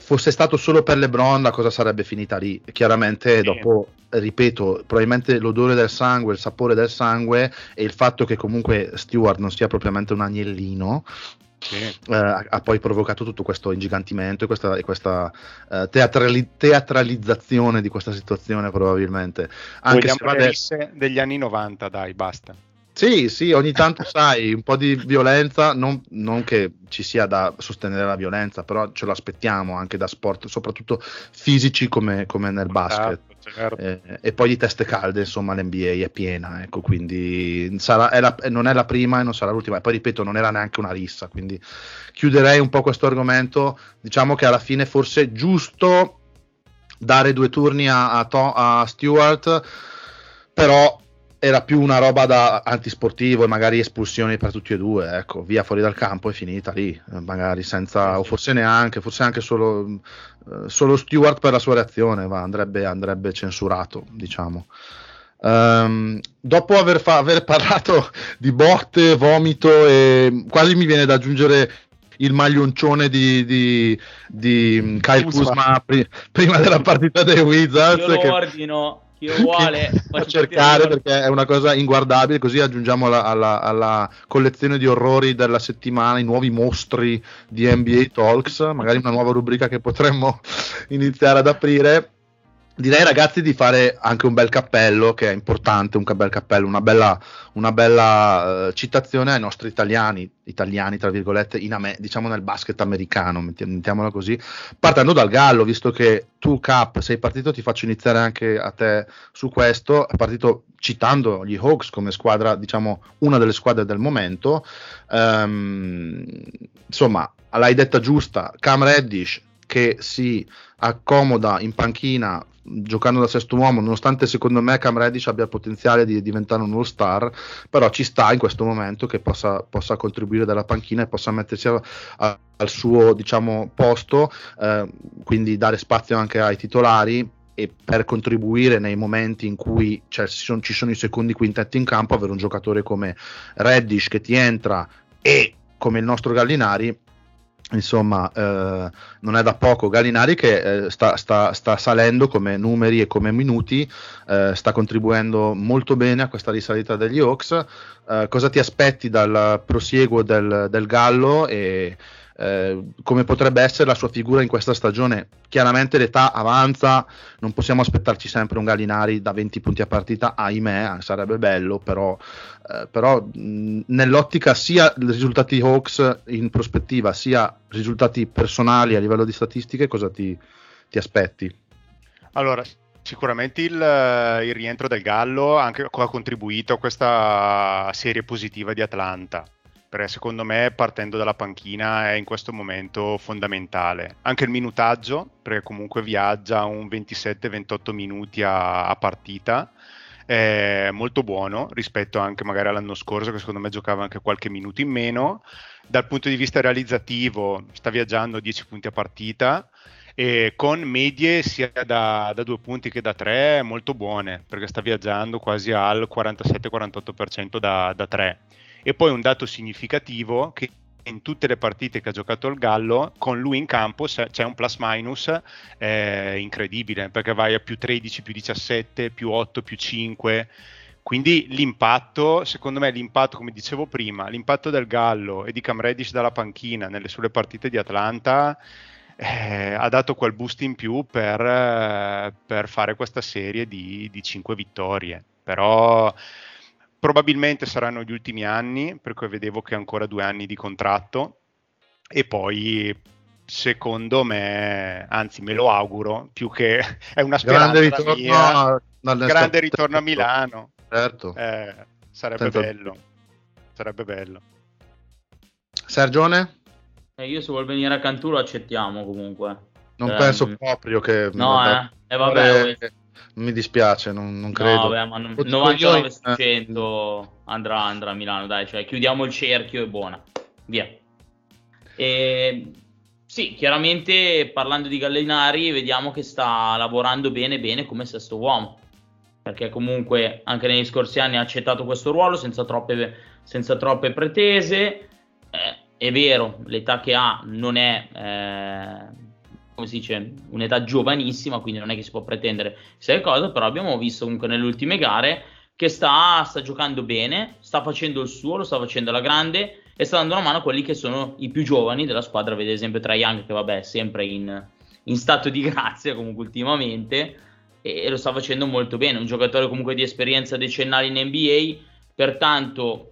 fosse stato solo per LeBron la cosa sarebbe finita lì. Chiaramente sì. dopo, ripeto, probabilmente l'odore del sangue, il sapore del sangue e il fatto che comunque Stewart non sia propriamente un agnellino sì. eh, ha, poi provocato tutto questo ingigantimento e questa, e questa eh, teatrali- teatralizzazione di questa situazione probabilmente. Anche Vogliamo se vade... degli anni 90, dai, basta. Sì, sì, ogni tanto *laughs* sai, un po' di violenza, non, non, che ci sia da sostenere la violenza, però ce l'aspettiamo anche da sport, soprattutto fisici come, come nel basket. Certo. Eh, e poi di teste calde, insomma, l'NBA è piena, ecco, quindi sarà, è la, non è la prima e non sarà l'ultima. E poi ripeto, non era neanche una rissa, quindi chiuderei un po' questo argomento. Diciamo che alla fine forse è giusto dare due turni a, a, a Stewart, però era più una roba da antisportivo e magari espulsioni per tutti e due, ecco, via fuori dal campo e finita lì, magari senza, o forse neanche, forse anche solo, eh, solo Stewart per la sua reazione, va, andrebbe, andrebbe censurato, diciamo. Um, dopo aver, fa- aver, *laughs* parlato di botte, vomito e quasi mi viene da aggiungere il maglioncione di, di, di Kyle Kuzma pri- prima della partita dei Wizards. Io lo che... ordino chi lo vuole *laughs* a cercare perché è una cosa inguardabile così aggiungiamo alla, alla, alla, collezione di orrori della settimana i nuovi mostri di NBA Talks magari una nuova rubrica che potremmo *laughs* iniziare ad aprire direi ragazzi di fare anche un bel cappello che è importante un bel cappello una bella, una bella uh, citazione ai nostri italiani italiani tra virgolette ame- diciamo nel basket americano mettiamola così. Partendo dal Gallo visto che tu Cap sei partito ti faccio iniziare anche a te su questo. È partito citando gli Hawks come squadra diciamo una delle squadre del momento. Um, insomma l'hai detta giusta Cam Reddish che si accomoda in panchina giocando da sesto uomo, nonostante secondo me Cam Reddish abbia il potenziale di diventare un all star, però ci sta in questo momento che possa, possa contribuire dalla panchina e possa mettersi a, a, al suo diciamo, posto, eh, quindi dare spazio anche ai titolari e per contribuire nei momenti in cui cioè, ci, sono, ci sono i secondi quintetti in campo, avere un giocatore come Reddish che ti entra e come il nostro Gallinari insomma eh, non è da poco Gallinari che eh, sta, sta, sta, salendo come numeri e come minuti eh, sta contribuendo molto bene a questa risalita degli Hawks. Eh, cosa ti aspetti dal prosieguo del, del Gallo e eh, come potrebbe essere la sua figura in questa stagione. Chiaramente l'età avanza, non possiamo aspettarci sempre un Gallinari da 20 punti a partita, ahimè, sarebbe bello, però, eh, però mh, nell'ottica sia risultati Hawks in prospettiva, sia risultati personali a livello di statistiche, cosa ti, ti aspetti? Allora, Sicuramente il, il, rientro del Gallo anche, ha contribuito a questa serie positiva di Atlanta perché secondo me partendo dalla panchina è in questo momento fondamentale. Anche il minutaggio, perché comunque viaggia un 27-28 minuti a, a, partita, è molto buono rispetto anche magari all'anno scorso che secondo me giocava anche qualche minuto in meno. Dal punto di vista realizzativo sta viaggiando 10 punti a partita, e con medie sia da, da, due punti che da tre molto buone perché sta viaggiando quasi al 47-48% da, da tre e poi un dato significativo che in tutte le partite che ha giocato il Gallo, con lui in campo c'è un plus minus eh, incredibile, perché vai a più 13, più 17, più 8, più 5. Quindi l'impatto, secondo me l'impatto, come dicevo prima, l'impatto del Gallo e di Cam Reddish dalla panchina nelle sulle partite di Atlanta eh, ha dato quel boost in più per, per fare questa serie di, di 5 vittorie. Però probabilmente saranno gli ultimi anni, perché vedevo che ancora due anni di contratto e poi secondo me, anzi me lo auguro, più che *laughs* è una speranza grande ritorno, mia, grande ritorno a Milano. Certo. Eh, sarebbe certo. bello. Sarebbe bello. Sergione? Eh, io se vuol venire a Canturo accettiamo comunque. Non eh, penso proprio che... No, vabbè, eh. E eh, vabbè, mi dispiace, non, non credo. No, vabbè, ma 99 su 100 andrà, andrà a Milano, dai, cioè chiudiamo il cerchio e buona. Via. E, sì, chiaramente parlando di Gallinari, vediamo che sta lavorando bene bene come sesto uomo. Perché comunque anche negli scorsi anni ha accettato questo ruolo senza troppe, senza troppe pretese. Eh, è vero, l'età che ha non è eh, come si dice, un'età giovanissima, quindi non è che si può pretendere chissà cosa, però abbiamo visto comunque nelle ultime gare che sta, sta, giocando bene, sta facendo il suo, lo sta facendo alla grande e sta dando una mano a quelli che sono i più giovani della squadra, vede esempio Trae Young che vabbè è sempre in, in, stato di grazia comunque ultimamente e, e lo sta facendo molto bene, un giocatore comunque di esperienza decennale in NBA, pertanto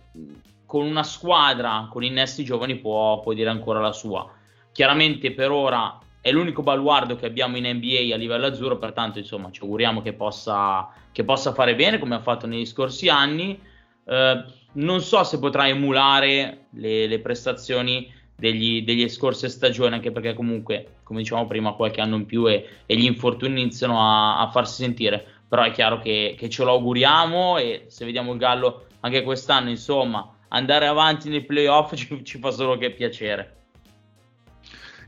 con una squadra con innesti giovani può, può dire ancora la sua. Chiaramente per ora è l'unico baluardo che abbiamo in NBA a livello azzurro, pertanto insomma ci auguriamo che possa, che possa fare bene come ha fatto negli scorsi anni. Eh, non so se potrà emulare le, le prestazioni degli, degli, scorse stagioni, anche perché comunque, come dicevamo prima, qualche anno in più e, e gli infortuni iniziano a, a, farsi sentire. Però è chiaro che, che ce lo auguriamo e se vediamo il Gallo anche quest'anno, insomma, andare avanti nei playoff *laughs* ci, ci fa solo che piacere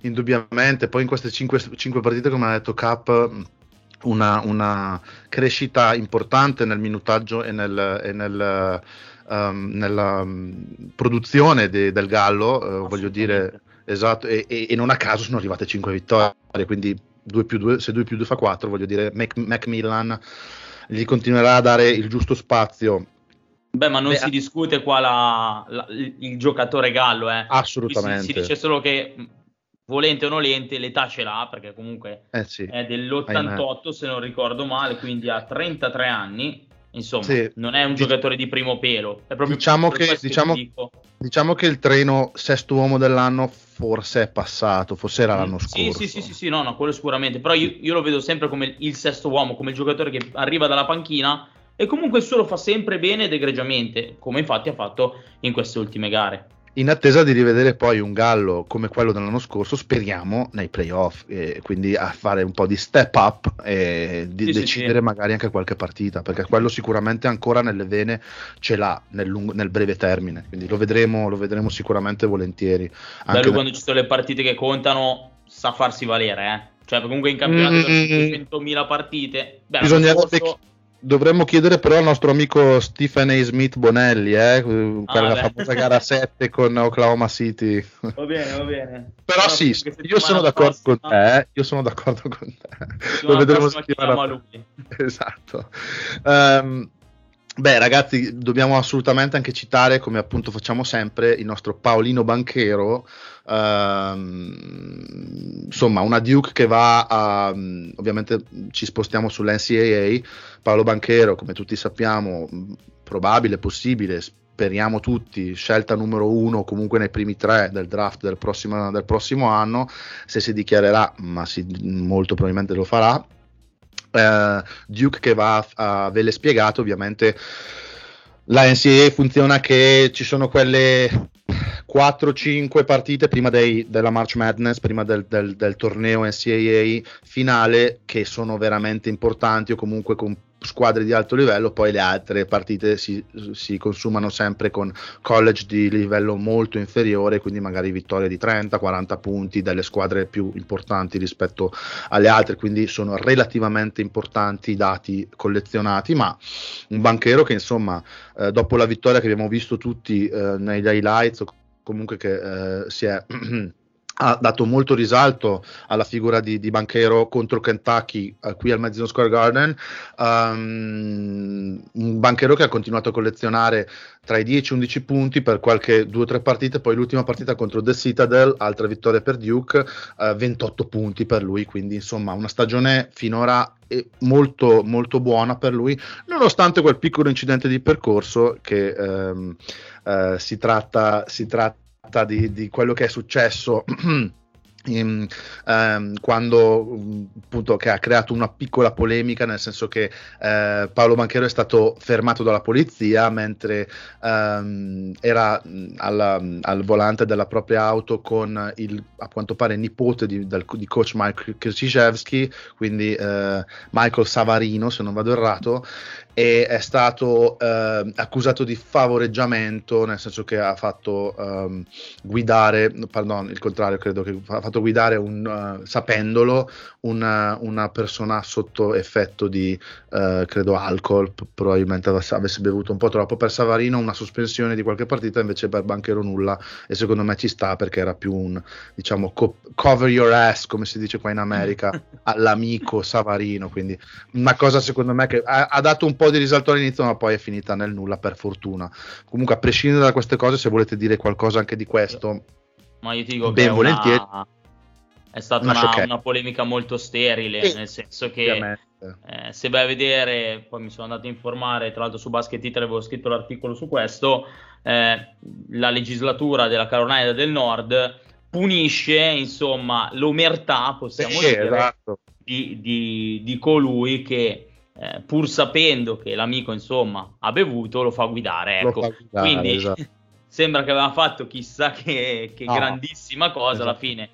indubbiamente. Poi in queste 5, partite, come ha detto Cap, una, una, crescita importante nel minutaggio e, nel, e nel, um, nella um, produzione de, del Gallo, uh, voglio dire, esatto, e, e, e, non a caso sono arrivate 5 vittorie, quindi 2 più 2, se 2 più 2 fa 4, voglio dire, Mac, Macmillan gli continuerà a dare il giusto spazio Beh, ma non Beh, si discute qua la, la, il giocatore Gallo, eh. Assolutamente. Si, si, dice solo che volente o nolente l'età ce l'ha perché comunque eh sì, è dell'88 se non ricordo male quindi ha 33 anni. Insomma sì. non è un giocatore di primo pelo è proprio diciamo, che, diciamo, che diciamo che il treno sesto uomo dell'anno forse è passato forse era l'anno scorso. sì sì sì sì, sì no no quello sicuramente però io, io, lo vedo sempre come il sesto uomo come il giocatore che arriva dalla panchina e comunque il suo lo fa sempre bene ed egregiamente come infatti ha fatto in queste ultime gare in attesa di rivedere poi un Gallo come quello dell'anno scorso, speriamo nei playoff, eh, quindi a fare un po' di step up e di sì, decidere sì, magari anche qualche partita, perché quello sicuramente ancora nelle vene ce l'ha nel, lungo, nel breve termine, quindi lo vedremo, lo vedremo sicuramente volentieri. Bello quando ci sono le partite che contano, sa farsi valere, eh? cioè comunque in campionato mm-hmm. 500.000 partite, Beh, bisognerebbe... Scorso dovremmo chiedere però al nostro amico Stephen A. Smith Bonelli, eh, per ah, la famosa gara *laughs* 7 con Oklahoma City. Va bene, va bene. però no, sì, io sono d'accordo prossima... con te, eh, io sono d'accordo con te. Lo vedremo settimana *laughs* Esatto. Um, Beh, ragazzi, dobbiamo assolutamente anche citare, come appunto facciamo sempre, il nostro Paolino Banchero. Ehm, insomma, una Duke che va a. Ovviamente ci spostiamo sull'NCAA. Paolo Banchero, come tutti sappiamo, probabile, possibile, speriamo tutti, scelta numero uno comunque nei primi tre del draft del prossimo, del prossimo anno. Se si dichiarerà, ma si, molto probabilmente lo farà Uh, Duke che va a, a ve spiegato, ovviamente la NCAA funziona che ci sono quelle 4-5 partite prima dei, della March Madness, prima del, del, del, torneo NCAA finale, che sono veramente importanti o comunque con squadre di alto livello, poi le altre partite si, si, consumano sempre con college di livello molto inferiore, quindi magari vittorie di 30-40 punti delle squadre più importanti rispetto alle altre, quindi sono relativamente importanti i dati collezionati, ma un banchero che insomma eh, dopo la vittoria che abbiamo visto tutti eh, negli highlights comunque che eh, si è *clears throat* ha dato molto risalto alla figura di, di Banchero contro Kentucky uh, qui al Madison Square Garden. Um, un Banchero che ha continuato a collezionare tra i 10 e 11 punti per qualche 2 o 3 partite poi l'ultima partita contro The Citadel altra vittoria per Duke uh, 28 punti per lui. Quindi insomma una stagione finora molto molto buona per lui nonostante quel piccolo incidente di percorso che um, uh, si tratta, si tratta di, di quello che è successo *clears throat* in, um, quando appunto che ha creato una piccola polemica nel senso che uh, Paolo Banchero è stato fermato dalla polizia mentre um, era alla, al volante della propria auto con il a quanto pare nipote di, del, di coach Mike Krzyzewski quindi uh, Michael Savarino se non vado errato e è stato eh, accusato di favoreggiamento, nel senso che ha fatto um, guidare, pardon, il contrario, credo che ha fatto guidare un, uh, sapendolo una, una, persona sotto effetto di, uh, credo, alcol, probabilmente avesse bevuto un po' troppo. Per Savarino una sospensione di qualche partita, invece per Banchero nulla e secondo me ci sta perché era più un, diciamo, co- cover your ass, come si dice qua in America, *laughs* all'amico Savarino, quindi una cosa secondo me che ha, ha dato un po' po' di risalto all'inizio, ma poi è finita nel nulla per fortuna. Comunque, a prescindere da queste cose, se volete dire qualcosa anche di questo, ma io ti dico ben che volentieri. Una... È stata una, una, una, polemica molto sterile, sì, nel senso che eh, se vai a vedere, poi mi sono andato a informare, tra l'altro su Basket Italy avevo scritto l'articolo su questo, eh, la legislatura della Carolina del Nord punisce insomma l'omertà, possiamo sì, dire, esatto. di, di, di colui che eh, pur sapendo che l'amico insomma ha bevuto lo fa guidare ecco. Fa guidare, quindi esatto. *laughs* sembra che aveva fatto chissà che, che oh. grandissima cosa esatto. alla fine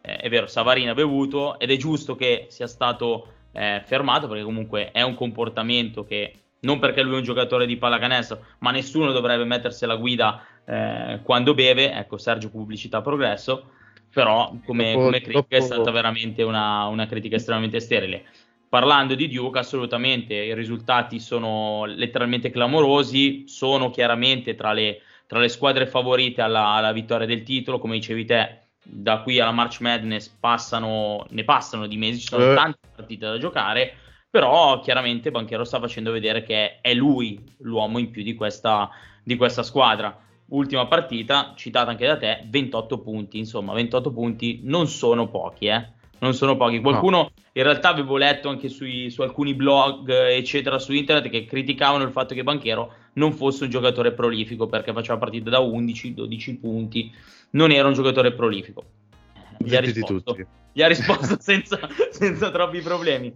eh, è vero Savarino ha bevuto ed è giusto che sia stato eh, fermato perché comunque è un comportamento che non perché lui è un giocatore di pallacanestro ma nessuno dovrebbe mettersi alla guida eh, quando beve ecco Sergio pubblicità progresso però come, dopo, come critica dopo... è stata veramente una, una critica estremamente sterile parlando di Duke, assolutamente i risultati sono letteralmente clamorosi, sono chiaramente tra le, tra le squadre favorite alla, alla, vittoria del titolo, come dicevi te, da qui alla March Madness passano, ne passano di mesi, ci sono eh. tante partite da giocare, però chiaramente Banchero sta facendo vedere che è lui l'uomo in più di questa, di questa squadra. Ultima partita, citata anche da te, 28 punti, insomma 28 punti non sono pochi, eh non sono pochi. Qualcuno no. in realtà avevo letto anche sui, su alcuni blog, eccetera, su internet che criticavano il fatto che Banchero non fosse un giocatore prolifico perché faceva partite da 11-12 punti, non era un giocatore prolifico. Gli ha risposto, gli ha risposto *laughs* senza, senza, troppi problemi.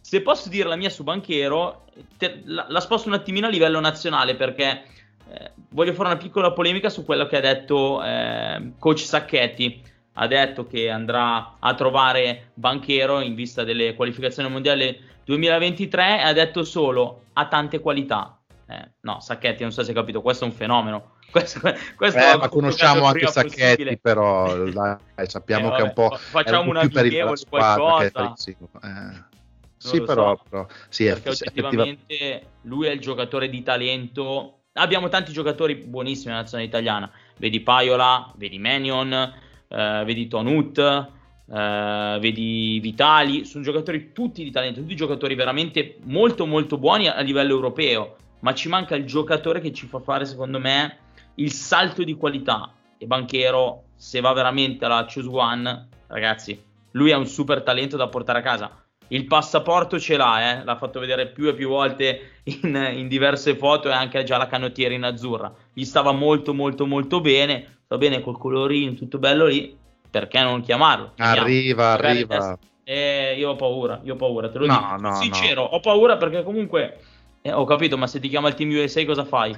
Se posso dire la mia su Banchero, te, la, la, sposto un attimino a livello nazionale perché eh, voglio fare una piccola polemica su quello che ha detto eh, coach Sacchetti ha detto che andrà a trovare Banchero in vista delle qualificazioni mondiali 2023 e ha detto solo ha tante qualità. Eh, no, Sacchetti, non so se hai capito, questo è un fenomeno. *laughs* Questo, questo eh, ma conosciamo anche Sacchetti, possibile. però *laughs* dai, sappiamo eh, che è un po'. Facciamo un una amichevole qualcosa. Eh. Sì, però, so. però sì, perché oggettivamente effettiva... lui è il giocatore di talento. Abbiamo tanti giocatori buonissimi nella nazione italiana. Vedi Paiola, vedi Menion, eh, vedi Tonut, eh, vedi Vitali, sono giocatori tutti di talento, tutti giocatori veramente molto molto buoni a, livello europeo, ma ci manca il giocatore che ci fa fare secondo me il salto di qualità e Banchero se va veramente alla Choose One, ragazzi, lui è un super talento da portare a casa. Il passaporto ce l'ha, eh? l'ha fatto vedere più e più volte in, in diverse foto e anche già la canottiera in azzurra. Gli stava molto molto molto bene va bene col colorino, tutto bello lì, perché non chiamarlo? Arriva, arriva. Eh, io ho paura, io ho paura, te lo no, dico. No, Sincero, no. ho paura perché comunque eh, ho capito, ma se ti chiama il team USA cosa fai?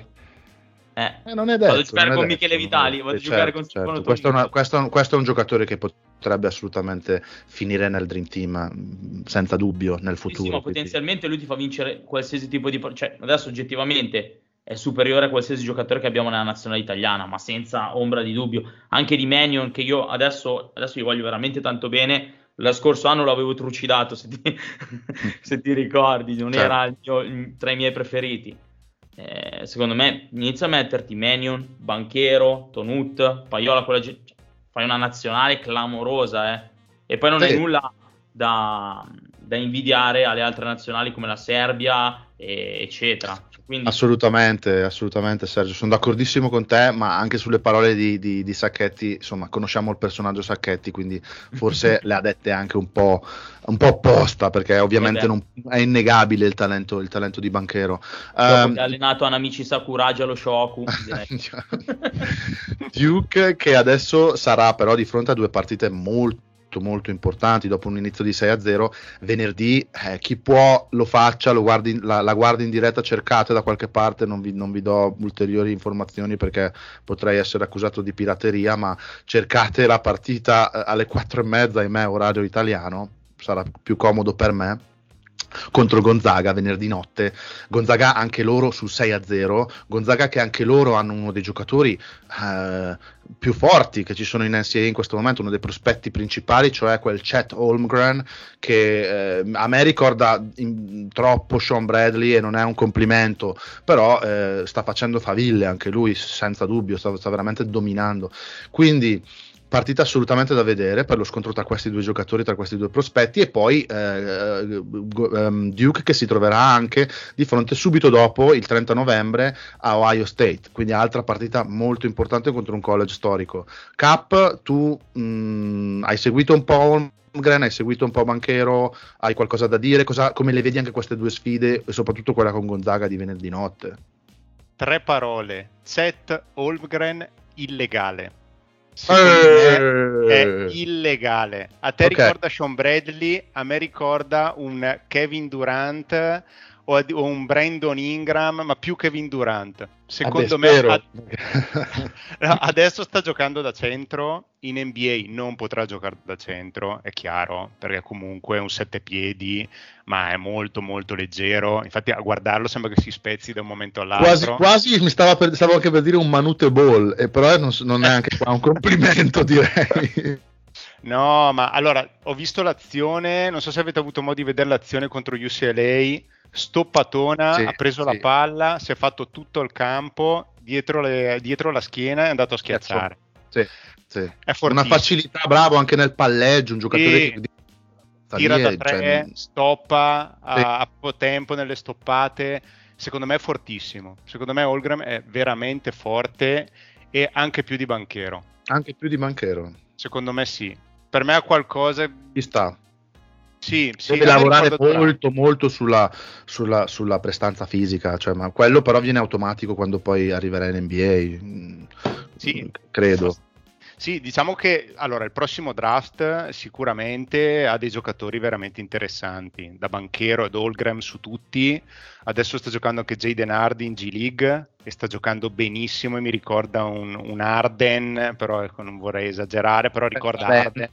Eh, eh non è detto. Vado a giocare con detto, Michele Vitali, vado a certo, giocare con certo. questo, è una, questo, questo, è un giocatore che potrebbe assolutamente finire nel Dream Team mm, senza dubbio nel futuro. Sì, sì, ma potenzialmente lui ti fa vincere qualsiasi tipo di... Cioè, adesso oggettivamente è superiore a qualsiasi giocatore che abbiamo nella nazionale italiana, ma senza ombra di dubbio. Anche di Manion, che io adesso, adesso gli voglio veramente tanto bene. Lo scorso anno l'avevo trucidato, se ti, *laughs* se ti ricordi, non certo. era mio, tra i miei preferiti. eh, secondo me inizia a metterti Menion, Banchero, Tonut, Paiola, quella, cioè, fai una nazionale clamorosa, eh. E poi non sì. hai nulla da, da, invidiare alle altre nazionali come la Serbia, e, eccetera. Quindi... Assolutamente, assolutamente Sergio, sono d'accordissimo con te, ma anche sulle parole di, di, di, Sacchetti, insomma, conosciamo il personaggio Sacchetti, quindi forse *laughs* le ha dette anche un po', un po apposta, perché ovviamente non, è innegabile il talento, il talento di Banchero. Um, ha allenato Anamici Sakuragi allo Shoku. *laughs* Duke che adesso sarà però di fronte a due partite molto molto molto importanti. Dopo un inizio di 6-0 venerdì eh, chi può lo faccia lo guardi, la, la, guardi in diretta cercate da qualche parte non vi, non vi, do ulteriori informazioni perché potrei essere accusato di pirateria ma cercate la partita eh, alle 4 e mezza ahimè orario italiano sarà più comodo per me contro Gonzaga venerdì notte. Gonzaga anche loro sul 6-0. Gonzaga che anche loro hanno uno dei giocatori eh, più forti che ci sono in NCAA in questo momento, uno dei prospetti principali, cioè quel Chet Holmgren che eh, a me ricorda in, troppo Sean Bradley e non è un complimento, però eh, sta facendo faville anche lui senza dubbio, sta, sta veramente dominando. Quindi partita assolutamente da vedere per lo scontro tra questi due giocatori, tra questi due prospetti e poi eh, um, Duke che si troverà anche di fronte subito dopo il 30 novembre a Ohio State, quindi altra partita molto importante contro un college storico. Cap, tu mh, mm, hai seguito un po' Holmgren, hai seguito un po' Banchero, hai qualcosa da dire? Cosa, come le vedi anche queste due sfide e soprattutto quella con Gonzaga di venerdì notte? Tre parole, Seth Holmgren illegale me è illegale. A te okay. ricorda Sean Bradley, a me ricorda un Kevin Durant o, un Brandon Ingram, ma più Kevin Durant. Secondo me ad... *laughs* adesso sta giocando da centro, in NBA non potrà giocare da centro, è chiaro, perché comunque è un sette piedi, ma è molto molto leggero. Infatti a guardarlo sembra che si spezzi da un momento all'altro. Quasi, quasi mi stava per, stavo anche per dire un manute ball, e però non, non è anche qua un complimento *laughs* direi. No, ma allora ho visto l'azione, non so se avete avuto modo di vedere l'azione contro UCLA stoppatona, sì, ha preso sì. la palla, si è fatto tutto il campo dietro, le, dietro la schiena e è andato a schiacciare. Sì, sì. Una facilità, bravo anche nel palleggio, un giocatore e... che tira da tre, cioè... stoppa a, a poco tempo nelle stoppate. Secondo me è fortissimo. Secondo me Olgram è veramente forte e anche più di banchero. Anche più di banchero. Secondo me sì. Per me ha qualcosa. Ci sta sì, sì, deve lavorare molto, molto sulla, sulla, sulla, prestanza fisica, cioè, ma quello però viene automatico quando poi arriverà in NBA, sì. credo. Sì, diciamo che allora il prossimo draft sicuramente ha dei giocatori veramente interessanti, da Banchero ad Olgram su tutti. Adesso sta giocando anche Jaden Hardy in G League e sta giocando benissimo e mi ricorda un, un Arden, però ecco, non vorrei esagerare, però ricorda Beh, Arden.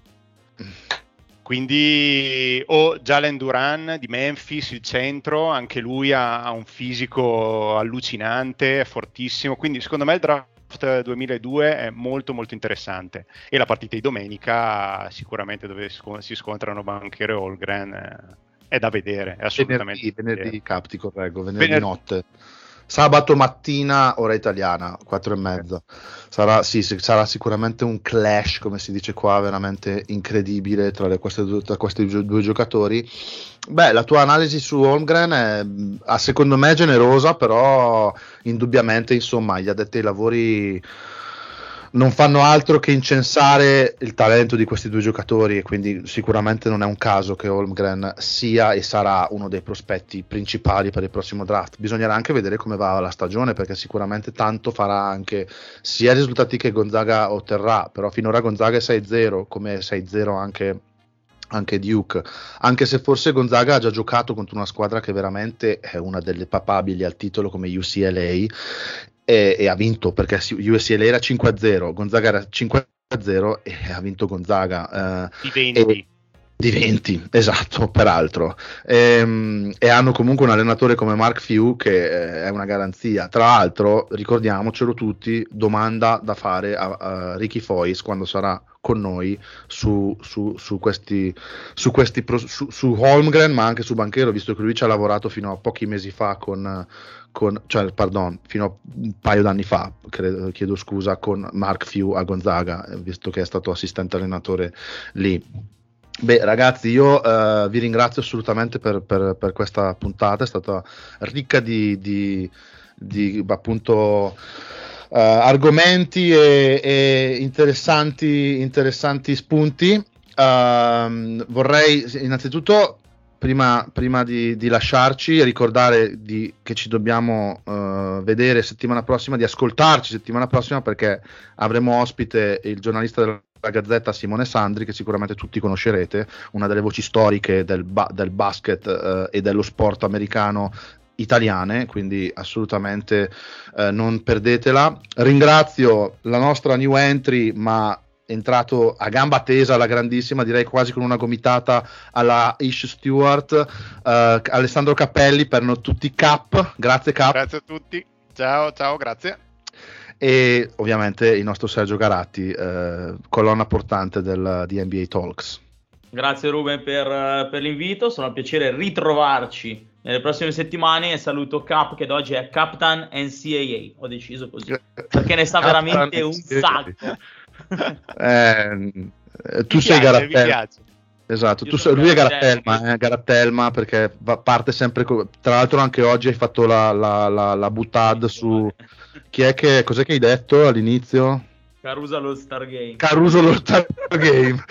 Quindi o Jalen Duran di Memphis, il centro, anche lui ha, ha, un fisico allucinante, è fortissimo, quindi secondo me il draft 2002 è molto molto interessante. E la partita di domenica sicuramente dove si scontrano Banchero e Holgren eh, è da vedere, è assolutamente venerdì, venerdì cap, ti correggo, venerdì, venerdì notte sabato mattina, ora italiana, 4 e mezza. Sarà, sì, sarà sicuramente un clash, come si dice qua, veramente incredibile tra, le, queste, tra questi due giocatori. Beh, la tua analisi su Holmgren è, secondo me, generosa, però indubbiamente, insomma, gli addetti ai lavori non fanno altro che incensare il talento di questi due giocatori e quindi sicuramente non è un caso che Holmgren sia e sarà uno dei prospetti principali per il prossimo draft. Bisognerà anche vedere come va la stagione perché sicuramente tanto farà anche sia i risultati che Gonzaga otterrà, però finora Gonzaga è 6-0 come 6-0 anche anche Duke, anche se forse Gonzaga ha già giocato contro una squadra che veramente è una delle papabili al titolo come UCLA e, e ha vinto perché USL era 5-0, Gonzaga era 5-0 e ha vinto Gonzaga. Eh, di 20. E, di 20, esatto, peraltro. E, ehm, e, hanno comunque un allenatore come Mark Few che eh, è una garanzia. Tra l'altro, ricordiamocelo tutti, domanda da fare a, a Ricky Foyce quando sarà con noi su, su, su questi, su, questi su, su Holmgren, ma anche su Banchero, visto che lui ci ha lavorato fino a pochi mesi fa con, con cioè, pardon, fino a un paio d'anni fa, credo, chiedo scusa, con Mark Few a Gonzaga, visto che è stato assistente allenatore lì. Beh, ragazzi, io uh, vi ringrazio assolutamente per, per, per, questa puntata, è stata ricca di, di, di appunto uh, argomenti e, e interessanti, interessanti, spunti. Uh, vorrei innanzitutto, prima, prima di, di, lasciarci, ricordare di, che ci dobbiamo uh, vedere settimana prossima, di ascoltarci settimana prossima perché avremo ospite il giornalista della Gazzetta Simone Sandri, che sicuramente tutti conoscerete, una delle voci storiche del, ba- del basket uh, e dello sport americano italiane, quindi assolutamente eh, non perdetela. Ringrazio la nostra new entry, ma entrato a gamba tesa alla grandissima, direi quasi con una gomitata alla Ish Stewart, eh, Alessandro Cappelli per tutti Cap, grazie Cap. Grazie a tutti, ciao ciao, grazie. E ovviamente il nostro Sergio Garatti, eh, colonna portante del, di NBA Talks. Grazie Ruben per, per l'invito, sono un piacere ritrovarci nelle prossime settimane e saluto Cap che da oggi è Captain NCAA, ho deciso così, perché ne sa veramente un sacco. *laughs* eh, tu sei Garattelma. Esatto, tu sei, lui è Garattelma, eh, Garattelma perché va, parte sempre, co- tra l'altro anche oggi hai fatto la, la, la, la buttad su... *laughs* Chi è che, cos'è che hai detto all'inizio? Caruso allo Star Game. Caruso allo Star Game.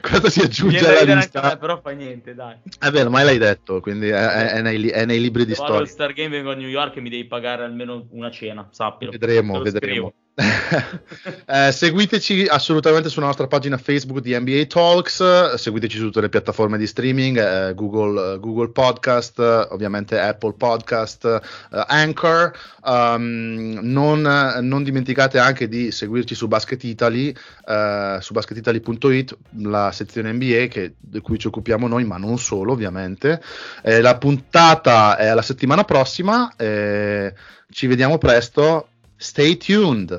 Questo *laughs* si aggiunge alla lista. Me, però fa niente, dai. È vero, mai l'hai detto, quindi è, è, nei, è nei, libri di Se storia. allo Star Game vengo a New York e mi devi pagare almeno una cena, sappilo. Vedremo, vedremo. Scrivo. *laughs* eh, seguiteci assolutamente sulla nostra pagina Facebook di NBA Talks, seguiteci su tutte le piattaforme di streaming, eh, Google, uh, Google, Podcast, ovviamente Apple Podcast, uh, Anchor. Um, non, non, dimenticate anche di seguirci su Basket Italy, uh, su basketitaly.it, la sezione NBA che, di cui ci occupiamo noi, ma non solo ovviamente. Eh, la puntata è la settimana prossima, ci vediamo presto. Stay tuned.